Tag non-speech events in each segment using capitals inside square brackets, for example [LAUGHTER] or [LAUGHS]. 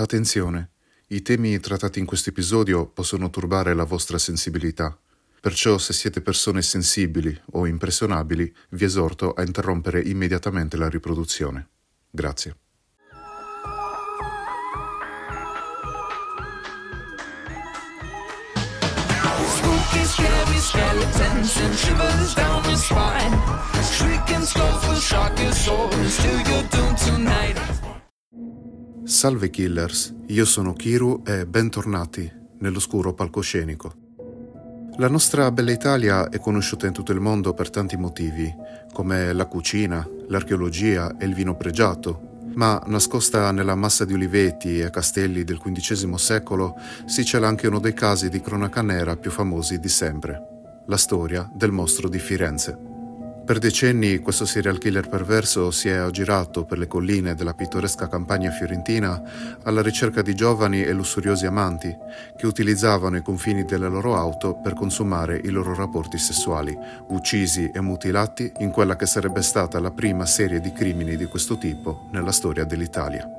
Attenzione, i temi trattati in questo episodio possono turbare la vostra sensibilità. Perciò se siete persone sensibili o impressionabili, vi esorto a interrompere immediatamente la riproduzione. Grazie. Salve killers, io sono Kiru e bentornati nell'oscuro palcoscenico. La nostra bella Italia è conosciuta in tutto il mondo per tanti motivi, come la cucina, l'archeologia e il vino pregiato, ma nascosta nella massa di oliveti e castelli del XV secolo si cela anche uno dei casi di cronaca nera più famosi di sempre, la storia del mostro di Firenze. Per decenni questo serial killer perverso si è aggirato per le colline della pittoresca campagna fiorentina alla ricerca di giovani e lussuriosi amanti che utilizzavano i confini delle loro auto per consumare i loro rapporti sessuali, uccisi e mutilati in quella che sarebbe stata la prima serie di crimini di questo tipo nella storia dell'Italia.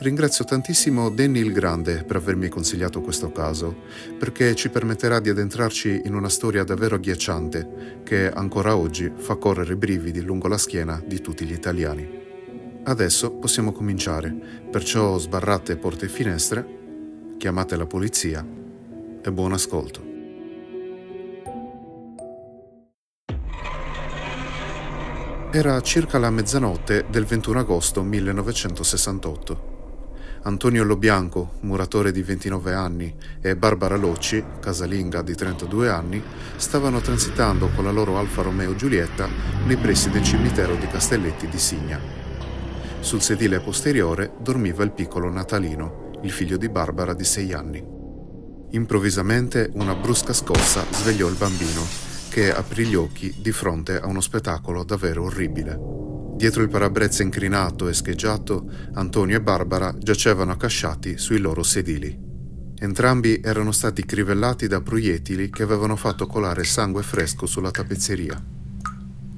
Ringrazio tantissimo Danny il Grande per avermi consigliato questo caso, perché ci permetterà di addentrarci in una storia davvero agghiacciante che ancora oggi fa correre i brividi lungo la schiena di tutti gli italiani. Adesso possiamo cominciare, perciò sbarrate porte e finestre, chiamate la polizia e buon ascolto. Era circa la mezzanotte del 21 agosto 1968. Antonio Lobianco, muratore di 29 anni, e Barbara Locci, casalinga di 32 anni, stavano transitando con la loro Alfa Romeo Giulietta nei pressi del cimitero di Castelletti di Signa. Sul sedile posteriore dormiva il piccolo Natalino, il figlio di Barbara di 6 anni. Improvvisamente una brusca scossa svegliò il bambino, che aprì gli occhi di fronte a uno spettacolo davvero orribile. Dietro il parabrezza incrinato e scheggiato, Antonio e Barbara giacevano accasciati sui loro sedili. Entrambi erano stati crivellati da proiettili che avevano fatto colare sangue fresco sulla tappezzeria.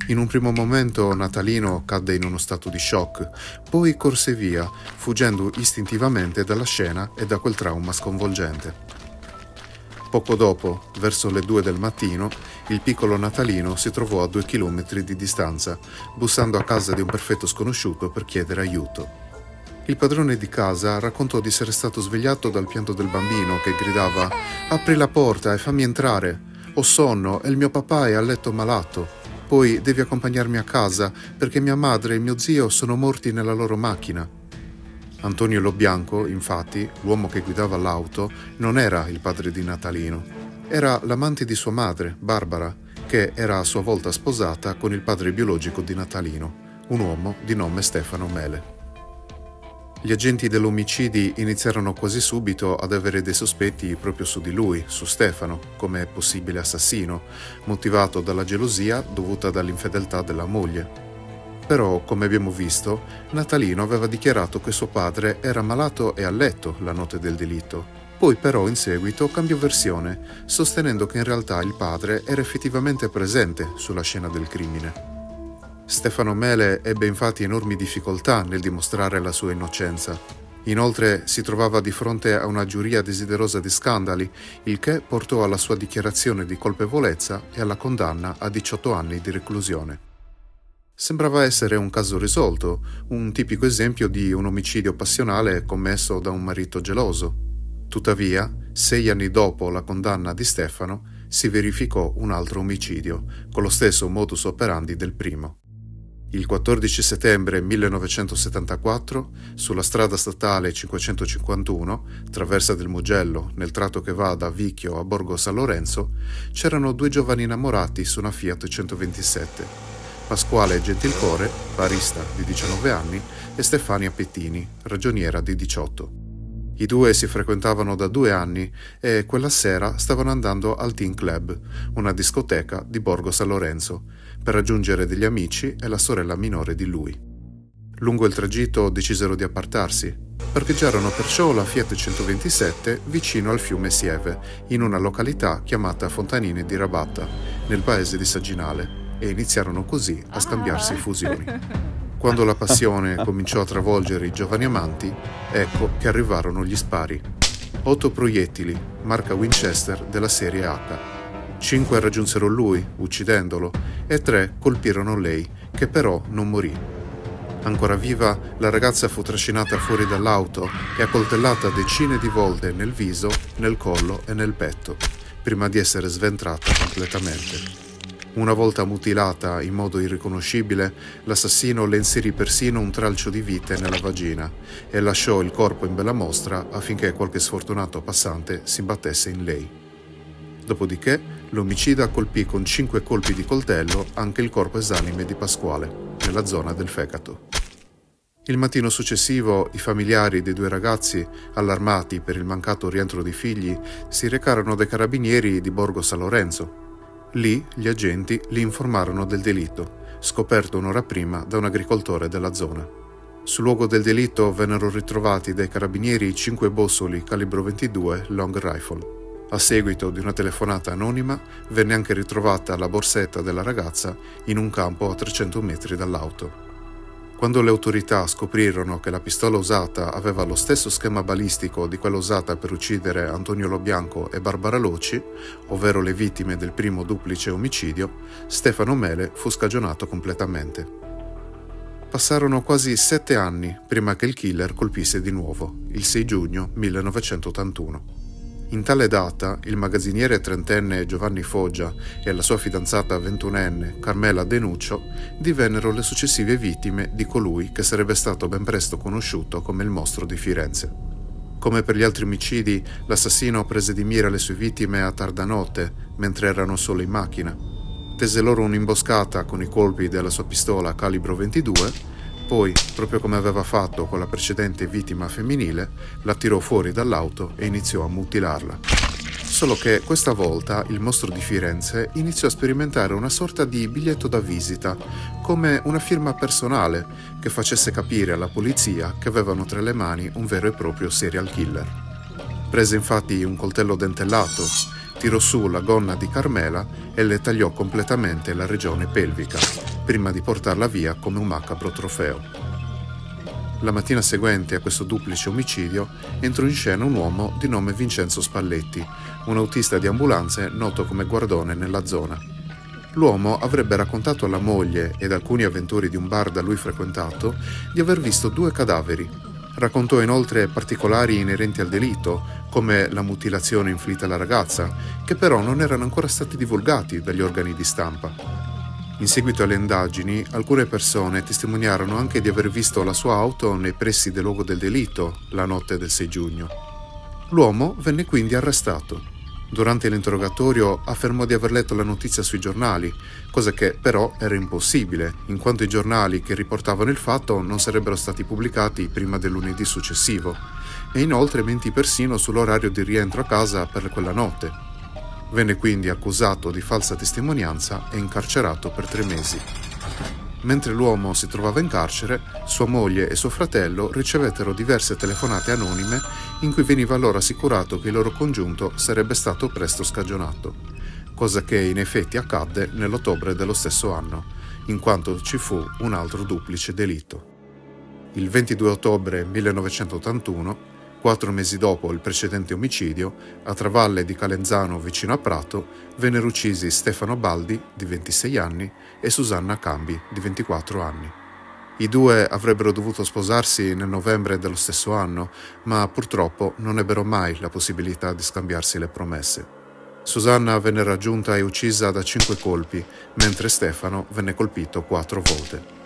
In un primo momento Natalino cadde in uno stato di shock, poi corse via, fuggendo istintivamente dalla scena e da quel trauma sconvolgente. Poco dopo, verso le due del mattino, il piccolo Natalino si trovò a due chilometri di distanza, bussando a casa di un perfetto sconosciuto per chiedere aiuto. Il padrone di casa raccontò di essere stato svegliato dal pianto del bambino che gridava Apri la porta e fammi entrare. Ho sonno e il mio papà è a letto malato. Poi devi accompagnarmi a casa perché mia madre e mio zio sono morti nella loro macchina. Antonio Lobianco, infatti, l'uomo che guidava l'auto, non era il padre di Natalino. Era l'amante di sua madre, Barbara, che era a sua volta sposata con il padre biologico di Natalino, un uomo di nome Stefano Mele. Gli agenti dell'omicidi iniziarono quasi subito ad avere dei sospetti proprio su di lui, su Stefano, come possibile assassino, motivato dalla gelosia dovuta dall'infedeltà della moglie. Però, come abbiamo visto, Natalino aveva dichiarato che suo padre era malato e a letto la notte del delitto. Poi però in seguito cambiò versione, sostenendo che in realtà il padre era effettivamente presente sulla scena del crimine. Stefano Mele ebbe infatti enormi difficoltà nel dimostrare la sua innocenza. Inoltre si trovava di fronte a una giuria desiderosa di scandali, il che portò alla sua dichiarazione di colpevolezza e alla condanna a 18 anni di reclusione. Sembrava essere un caso risolto, un tipico esempio di un omicidio passionale commesso da un marito geloso. Tuttavia, sei anni dopo la condanna di Stefano, si verificò un altro omicidio, con lo stesso modus operandi del primo. Il 14 settembre 1974, sulla strada statale 551, traversa del Mugello, nel tratto che va da Vicchio a Borgo San Lorenzo, c'erano due giovani innamorati su una Fiat 127 Pasquale Gentilcore, barista di 19 anni, e Stefania Pettini, ragioniera di 18. I due si frequentavano da due anni e quella sera stavano andando al Teen Club, una discoteca di Borgo San Lorenzo, per raggiungere degli amici e la sorella minore di lui. Lungo il tragitto decisero di appartarsi. Parcheggiarono perciò la Fiat 127 vicino al fiume Sieve, in una località chiamata Fontanine di Rabatta, nel paese di Sagginale e iniziarono così a scambiarsi fusioni. Quando la passione [LAUGHS] cominciò a travolgere i giovani amanti, ecco che arrivarono gli spari. Otto proiettili, marca Winchester della serie H. Cinque raggiunsero lui, uccidendolo, e tre colpirono lei, che però non morì. Ancora viva, la ragazza fu trascinata fuori dall'auto e accoltellata decine di volte nel viso, nel collo e nel petto, prima di essere sventrata completamente. Una volta mutilata in modo irriconoscibile, l'assassino le inserì persino un tralcio di vite nella vagina e lasciò il corpo in bella mostra affinché qualche sfortunato passante si battesse in lei. Dopodiché, l'omicida colpì con cinque colpi di coltello anche il corpo esanime di Pasquale, nella zona del fegato. Il mattino successivo i familiari dei due ragazzi, allarmati per il mancato rientro dei figli, si recarono dai carabinieri di Borgo San Lorenzo Lì gli agenti li informarono del delitto, scoperto un'ora prima da un agricoltore della zona. Sul luogo del delitto vennero ritrovati dai carabinieri cinque bossoli calibro 22 long rifle. A seguito di una telefonata anonima venne anche ritrovata la borsetta della ragazza in un campo a 300 metri dall'auto. Quando le autorità scoprirono che la pistola usata aveva lo stesso schema balistico di quella usata per uccidere Antonio Lobianco e Barbara Loci, ovvero le vittime del primo duplice omicidio, Stefano Mele fu scagionato completamente. Passarono quasi sette anni prima che il killer colpisse di nuovo, il 6 giugno 1981. In tale data il magazziniere trentenne Giovanni Foggia e la sua fidanzata ventunenne Carmela Denuccio divennero le successive vittime di colui che sarebbe stato ben presto conosciuto come il mostro di Firenze. Come per gli altri omicidi, l'assassino prese di mira le sue vittime a tarda notte, mentre erano solo in macchina. Tese loro un'imboscata con i colpi della sua pistola calibro 22 poi, proprio come aveva fatto con la precedente vittima femminile, la tirò fuori dall'auto e iniziò a mutilarla. Solo che questa volta il mostro di Firenze iniziò a sperimentare una sorta di biglietto da visita, come una firma personale che facesse capire alla polizia che avevano tra le mani un vero e proprio serial killer. Prese infatti un coltello dentellato, tirò su la gonna di Carmela e le tagliò completamente la regione pelvica, prima di portarla via come un macabro trofeo. La mattina seguente a questo duplice omicidio entrò in scena un uomo di nome Vincenzo Spalletti, un autista di ambulanze noto come guardone nella zona. L'uomo avrebbe raccontato alla moglie ed alcuni avventori di un bar da lui frequentato di aver visto due cadaveri. Raccontò inoltre particolari inerenti al delitto, come la mutilazione inflitta alla ragazza, che però non erano ancora stati divulgati dagli organi di stampa. In seguito alle indagini, alcune persone testimoniarono anche di aver visto la sua auto nei pressi del luogo del delitto la notte del 6 giugno. L'uomo venne quindi arrestato. Durante l'interrogatorio affermò di aver letto la notizia sui giornali, cosa che però era impossibile, in quanto i giornali che riportavano il fatto non sarebbero stati pubblicati prima del lunedì successivo e inoltre mentì persino sull'orario di rientro a casa per quella notte. Venne quindi accusato di falsa testimonianza e incarcerato per tre mesi. Mentre l'uomo si trovava in carcere, sua moglie e suo fratello ricevettero diverse telefonate anonime in cui veniva loro assicurato che il loro congiunto sarebbe stato presto scagionato, cosa che in effetti accadde nell'ottobre dello stesso anno, in quanto ci fu un altro duplice delitto. Il 22 ottobre 1981 Quattro mesi dopo il precedente omicidio, a Travalle di Calenzano vicino a Prato, vennero uccisi Stefano Baldi, di 26 anni, e Susanna Cambi, di 24 anni. I due avrebbero dovuto sposarsi nel novembre dello stesso anno, ma purtroppo non ebbero mai la possibilità di scambiarsi le promesse. Susanna venne raggiunta e uccisa da cinque colpi, mentre Stefano venne colpito quattro volte.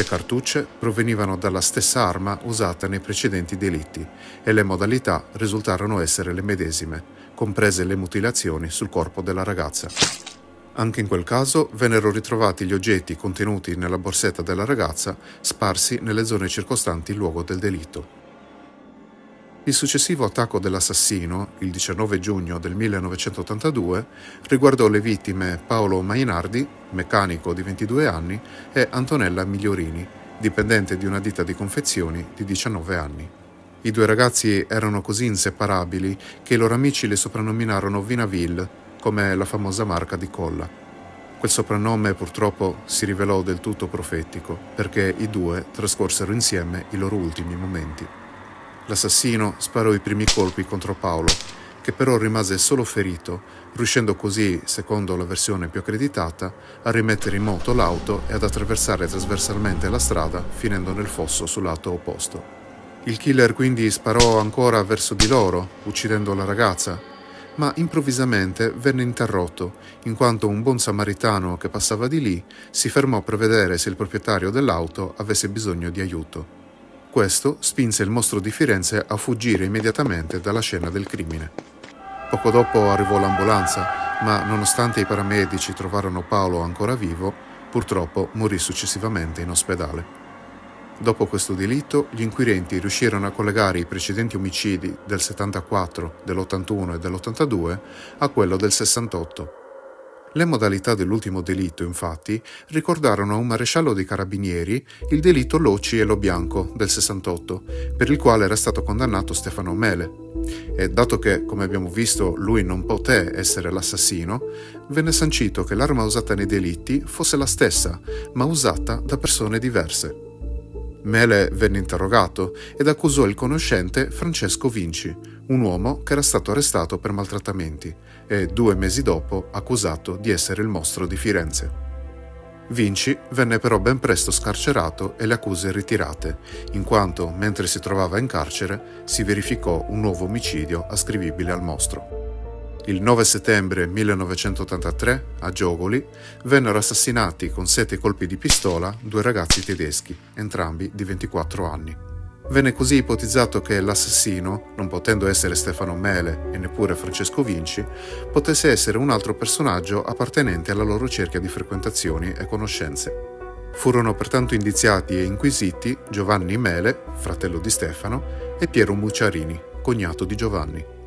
Le cartucce provenivano dalla stessa arma usata nei precedenti delitti e le modalità risultarono essere le medesime, comprese le mutilazioni sul corpo della ragazza. Anche in quel caso vennero ritrovati gli oggetti contenuti nella borsetta della ragazza sparsi nelle zone circostanti il luogo del delitto. Il successivo attacco dell'assassino, il 19 giugno del 1982, riguardò le vittime Paolo Mainardi, meccanico di 22 anni, e Antonella Migliorini, dipendente di una ditta di confezioni di 19 anni. I due ragazzi erano così inseparabili che i loro amici le soprannominarono Vinaville, come la famosa marca di colla. Quel soprannome purtroppo si rivelò del tutto profetico, perché i due trascorsero insieme i loro ultimi momenti. L'assassino sparò i primi colpi contro Paolo, che però rimase solo ferito, riuscendo così, secondo la versione più accreditata, a rimettere in moto l'auto e ad attraversare trasversalmente la strada, finendo nel fosso sul lato opposto. Il killer quindi sparò ancora verso di loro, uccidendo la ragazza, ma improvvisamente venne interrotto, in quanto un buon samaritano che passava di lì si fermò per vedere se il proprietario dell'auto avesse bisogno di aiuto. Questo spinse il mostro di Firenze a fuggire immediatamente dalla scena del crimine. Poco dopo arrivò l'ambulanza, ma nonostante i paramedici trovarono Paolo ancora vivo, purtroppo morì successivamente in ospedale. Dopo questo delitto, gli inquirenti riuscirono a collegare i precedenti omicidi del 74, dell'81 e dell'82 a quello del 68. Le modalità dell'ultimo delitto, infatti, ricordarono a un maresciallo dei carabinieri il delitto Loci e Lo Bianco del 68, per il quale era stato condannato Stefano Mele. E dato che, come abbiamo visto, lui non poté essere l'assassino, venne sancito che l'arma usata nei delitti fosse la stessa, ma usata da persone diverse. Mele venne interrogato ed accusò il conoscente Francesco Vinci, un uomo che era stato arrestato per maltrattamenti e due mesi dopo accusato di essere il mostro di Firenze. Vinci venne però ben presto scarcerato e le accuse ritirate, in quanto, mentre si trovava in carcere, si verificò un nuovo omicidio ascrivibile al mostro. Il 9 settembre 1983, a Giogoli, vennero assassinati con sette colpi di pistola due ragazzi tedeschi, entrambi di 24 anni. Venne così ipotizzato che l'assassino, non potendo essere Stefano Mele e neppure Francesco Vinci, potesse essere un altro personaggio appartenente alla loro cerchia di frequentazioni e conoscenze. Furono pertanto indiziati e inquisiti Giovanni Mele, fratello di Stefano, e Piero Mucciarini, cognato di Giovanni.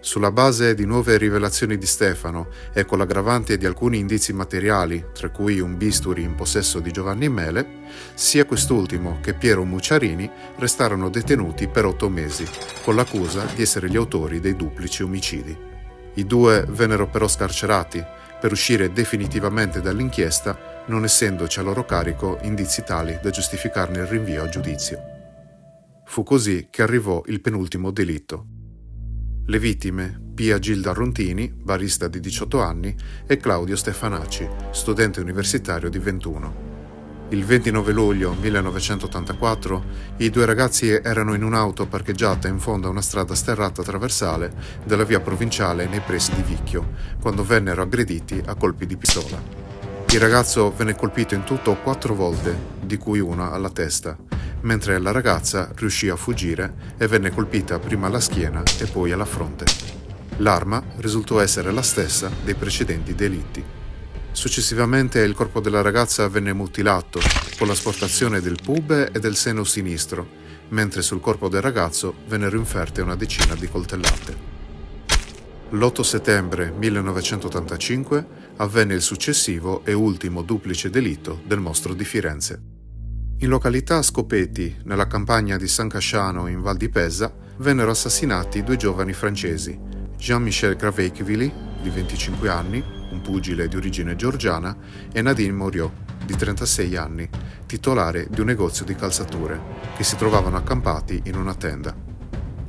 Sulla base di nuove rivelazioni di Stefano e con l'aggravante di alcuni indizi materiali, tra cui un bisturi in possesso di Giovanni Mele, sia quest'ultimo che Piero Mucciarini restarono detenuti per otto mesi, con l'accusa di essere gli autori dei duplici omicidi. I due vennero però scarcerati per uscire definitivamente dall'inchiesta, non essendoci a loro carico indizi tali da giustificarne il rinvio a giudizio. Fu così che arrivò il penultimo delitto, le vittime Pia Gilda Rontini, barista di 18 anni, e Claudio Stefanacci, studente universitario di 21. Il 29 luglio 1984 i due ragazzi erano in un'auto parcheggiata in fondo a una strada sterrata traversale della via provinciale nei pressi di Vicchio, quando vennero aggrediti a colpi di pistola. Il ragazzo venne colpito in tutto quattro volte, di cui una alla testa, mentre la ragazza riuscì a fuggire e venne colpita prima alla schiena e poi alla fronte. L'arma risultò essere la stessa dei precedenti delitti. Successivamente il corpo della ragazza venne mutilato con l'asportazione del pube e del seno sinistro, mentre sul corpo del ragazzo vennero inferte una decina di coltellate. L'8 settembre 1985 avvenne il successivo e ultimo duplice delitto del mostro di Firenze. In località Scopeti, nella campagna di San Casciano in Val di Pesa, vennero assassinati due giovani francesi, Jean-Michel Graveichvili, di 25 anni, un pugile di origine georgiana, e Nadine Moriot, di 36 anni, titolare di un negozio di calzature, che si trovavano accampati in una tenda.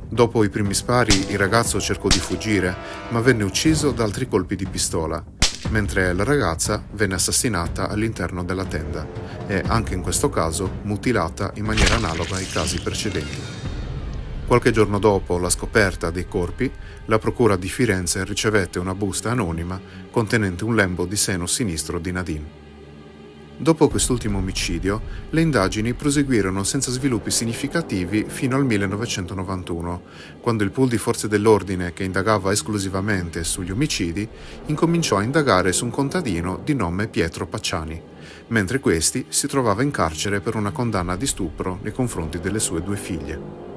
Dopo i primi spari il ragazzo cercò di fuggire, ma venne ucciso da altri colpi di pistola mentre la ragazza venne assassinata all'interno della tenda e, anche in questo caso, mutilata in maniera analoga ai casi precedenti. Qualche giorno dopo la scoperta dei corpi, la Procura di Firenze ricevette una busta anonima contenente un lembo di seno sinistro di Nadine. Dopo quest'ultimo omicidio, le indagini proseguirono senza sviluppi significativi fino al 1991, quando il pool di forze dell'ordine che indagava esclusivamente sugli omicidi incominciò a indagare su un contadino di nome Pietro Pacciani, mentre questi si trovava in carcere per una condanna di stupro nei confronti delle sue due figlie.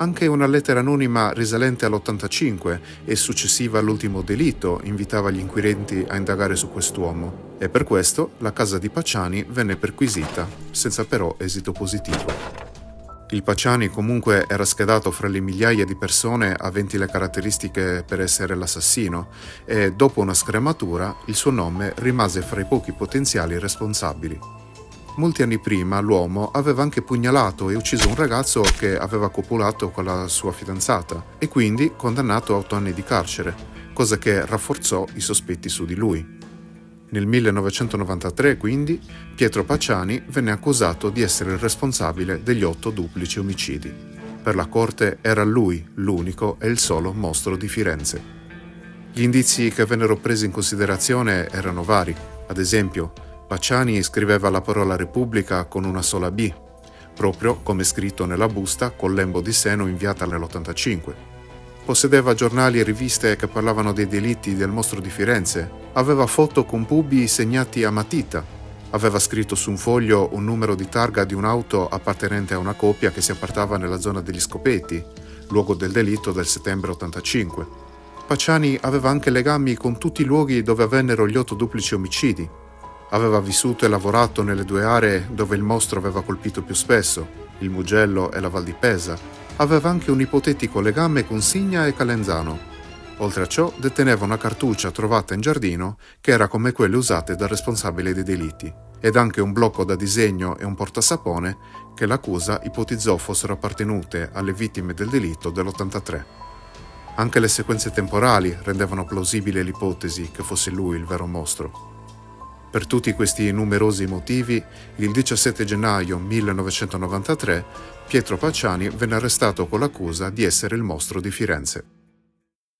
Anche una lettera anonima risalente all'85 e successiva all'ultimo delitto invitava gli inquirenti a indagare su quest'uomo e per questo la casa di Pacciani venne perquisita, senza però esito positivo. Il Paciani comunque era schedato fra le migliaia di persone aventi le caratteristiche per essere l'assassino e dopo una scrematura il suo nome rimase fra i pochi potenziali responsabili. Molti anni prima l'uomo aveva anche pugnalato e ucciso un ragazzo che aveva copulato con la sua fidanzata e quindi condannato a otto anni di carcere, cosa che rafforzò i sospetti su di lui. Nel 1993, quindi, Pietro Pacciani venne accusato di essere il responsabile degli otto duplici omicidi. Per la Corte era lui l'unico e il solo mostro di Firenze. Gli indizi che vennero presi in considerazione erano vari. Ad esempio, Pacciani scriveva la parola Repubblica con una sola B, proprio come scritto nella busta col lembo di seno inviata nell'85 possedeva giornali e riviste che parlavano dei delitti del mostro di Firenze, aveva foto con pubi segnati a matita, aveva scritto su un foglio un numero di targa di un'auto appartenente a una coppia che si appartava nella zona degli Scopeti, luogo del delitto del settembre 85. Pacciani aveva anche legami con tutti i luoghi dove avvennero gli otto duplici omicidi. Aveva vissuto e lavorato nelle due aree dove il mostro aveva colpito più spesso, il Mugello e la Val di Pesa, aveva anche un ipotetico legame con Signa e Calenzano. Oltre a ciò, deteneva una cartuccia trovata in giardino che era come quelle usate dal responsabile dei delitti, ed anche un blocco da disegno e un portasapone che l'accusa ipotizzò fossero appartenute alle vittime del delitto dell'83. Anche le sequenze temporali rendevano plausibile l'ipotesi che fosse lui il vero mostro. Per tutti questi numerosi motivi, il 17 gennaio 1993 Pietro Pacciani venne arrestato con l'accusa di essere il mostro di Firenze.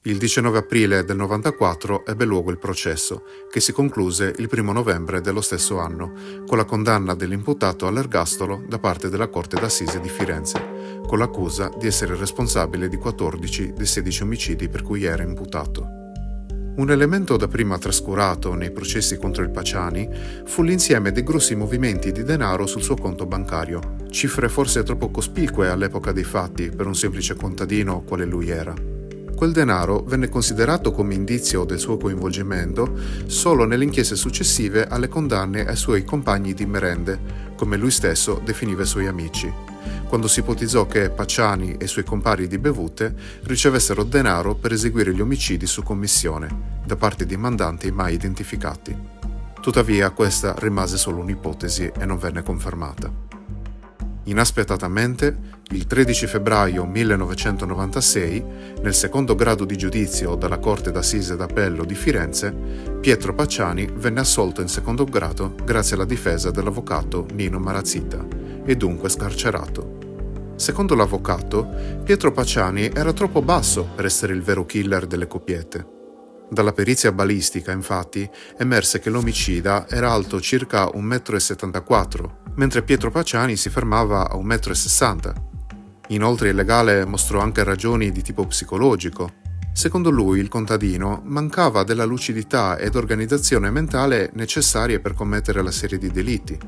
Il 19 aprile del 94 ebbe luogo il processo, che si concluse il 1 novembre dello stesso anno, con la condanna dell'imputato all'ergastolo da parte della Corte d'Assise di Firenze, con l'accusa di essere responsabile di 14 dei 16 omicidi per cui era imputato. Un elemento dapprima trascurato nei processi contro il Paciani fu l'insieme dei grossi movimenti di denaro sul suo conto bancario, cifre forse troppo cospicue all'epoca dei fatti per un semplice contadino quale lui era. Quel denaro venne considerato come indizio del suo coinvolgimento solo nelle inchieste successive alle condanne ai suoi compagni di merende, come lui stesso definiva i suoi amici, quando si ipotizzò che Pacciani e i suoi compari di bevute ricevessero denaro per eseguire gli omicidi su commissione, da parte di mandanti mai identificati. Tuttavia questa rimase solo un'ipotesi e non venne confermata. Inaspettatamente, il 13 febbraio 1996, nel secondo grado di giudizio dalla Corte d'Assise d'Appello di Firenze, Pietro Pacciani venne assolto in secondo grado grazie alla difesa dell'avvocato Nino Marazzita e dunque scarcerato. Secondo l'avvocato, Pietro Pacciani era troppo basso per essere il vero killer delle coppiette. Dalla perizia balistica, infatti, emerse che l'omicida era alto circa 1,74 m, mentre Pietro Pacciani si fermava a 1,60 m. Inoltre il legale mostrò anche ragioni di tipo psicologico. Secondo lui il contadino mancava della lucidità ed organizzazione mentale necessarie per commettere la serie di delitti.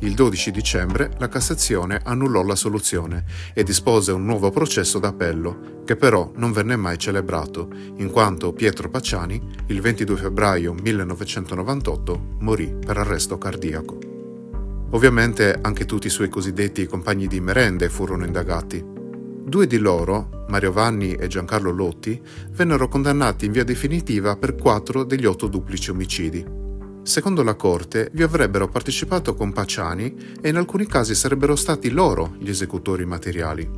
Il 12 dicembre la Cassazione annullò la soluzione e dispose un nuovo processo d'appello, che però non venne mai celebrato, in quanto Pietro Pacciani, il 22 febbraio 1998, morì per arresto cardiaco. Ovviamente anche tutti i suoi cosiddetti compagni di merende furono indagati. Due di loro, Mario Vanni e Giancarlo Lotti, vennero condannati in via definitiva per quattro degli otto duplici omicidi, Secondo la Corte vi avrebbero partecipato compacciani e in alcuni casi sarebbero stati loro gli esecutori materiali.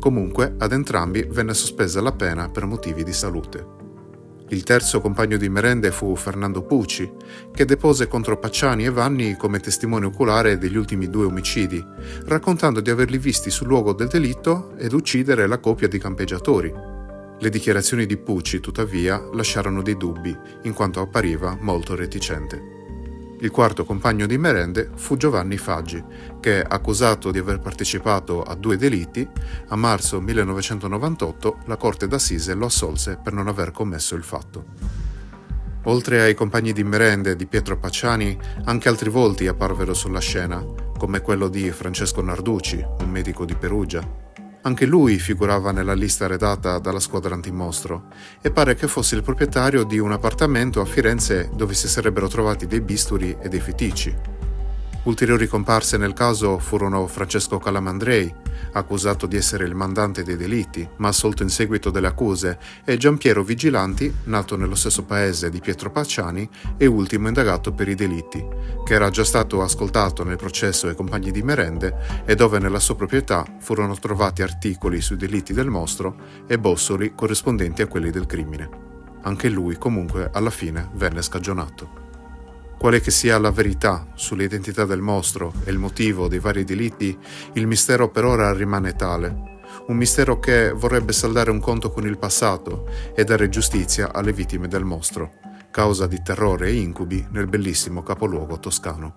Comunque, ad entrambi venne sospesa la pena per motivi di salute. Il terzo compagno di merende fu Fernando Pucci, che depose contro Pacciani e Vanni come testimone oculare degli ultimi due omicidi, raccontando di averli visti sul luogo del delitto ed uccidere la coppia di campeggiatori. Le dichiarazioni di Pucci, tuttavia, lasciarono dei dubbi, in quanto appariva molto reticente. Il quarto compagno di merende fu Giovanni Faggi, che, accusato di aver partecipato a due delitti, a marzo 1998 la Corte d'Assise lo assolse per non aver commesso il fatto. Oltre ai compagni di merende di Pietro Pacciani, anche altri volti apparvero sulla scena, come quello di Francesco Narducci, un medico di Perugia, anche lui figurava nella lista redata dalla squadra antimostro e pare che fosse il proprietario di un appartamento a Firenze dove si sarebbero trovati dei bisturi e dei feticci. Ulteriori comparse nel caso furono Francesco Calamandrei, accusato di essere il mandante dei delitti, ma assolto in seguito delle accuse, e Giampiero Vigilanti, nato nello stesso paese di Pietro Pacciani e ultimo indagato per i delitti, che era già stato ascoltato nel processo ai compagni di merende e dove nella sua proprietà furono trovati articoli sui delitti del mostro e bossoli corrispondenti a quelli del crimine. Anche lui comunque alla fine venne scagionato. Quale che sia la verità sull'identità del mostro e il motivo dei vari delitti, il mistero per ora rimane tale. Un mistero che vorrebbe saldare un conto con il passato e dare giustizia alle vittime del mostro, causa di terrore e incubi nel bellissimo capoluogo toscano.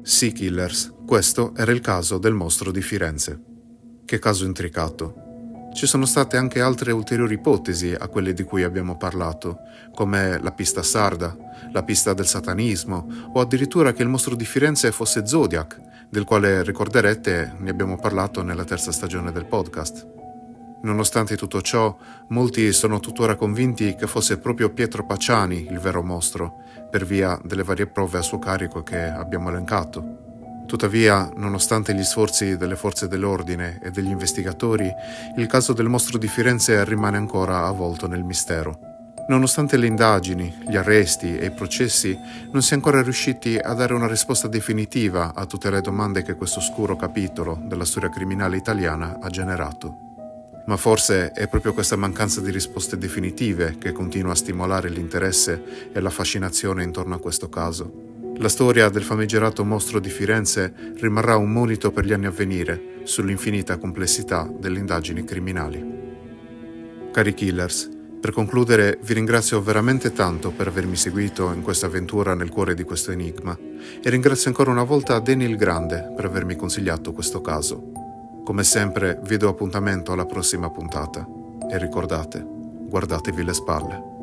Sea Killers, questo era il caso del mostro di Firenze. Che caso intricato ci sono state anche altre ulteriori ipotesi a quelle di cui abbiamo parlato, come la pista sarda, la pista del satanismo o addirittura che il mostro di Firenze fosse Zodiac, del quale ricorderete ne abbiamo parlato nella terza stagione del podcast. Nonostante tutto ciò, molti sono tuttora convinti che fosse proprio Pietro Pacciani il vero mostro, per via delle varie prove a suo carico che abbiamo elencato. Tuttavia, nonostante gli sforzi delle forze dell'ordine e degli investigatori, il caso del mostro di Firenze rimane ancora avvolto nel mistero. Nonostante le indagini, gli arresti e i processi, non si è ancora riusciti a dare una risposta definitiva a tutte le domande che questo oscuro capitolo della storia criminale italiana ha generato. Ma forse è proprio questa mancanza di risposte definitive che continua a stimolare l'interesse e la fascinazione intorno a questo caso. La storia del famigerato mostro di Firenze rimarrà un monito per gli anni a venire sull'infinita complessità delle indagini criminali. Cari killers, per concludere vi ringrazio veramente tanto per avermi seguito in questa avventura nel cuore di questo enigma e ringrazio ancora una volta Danny il Grande per avermi consigliato questo caso. Come sempre vi do appuntamento alla prossima puntata e ricordate, guardatevi le spalle.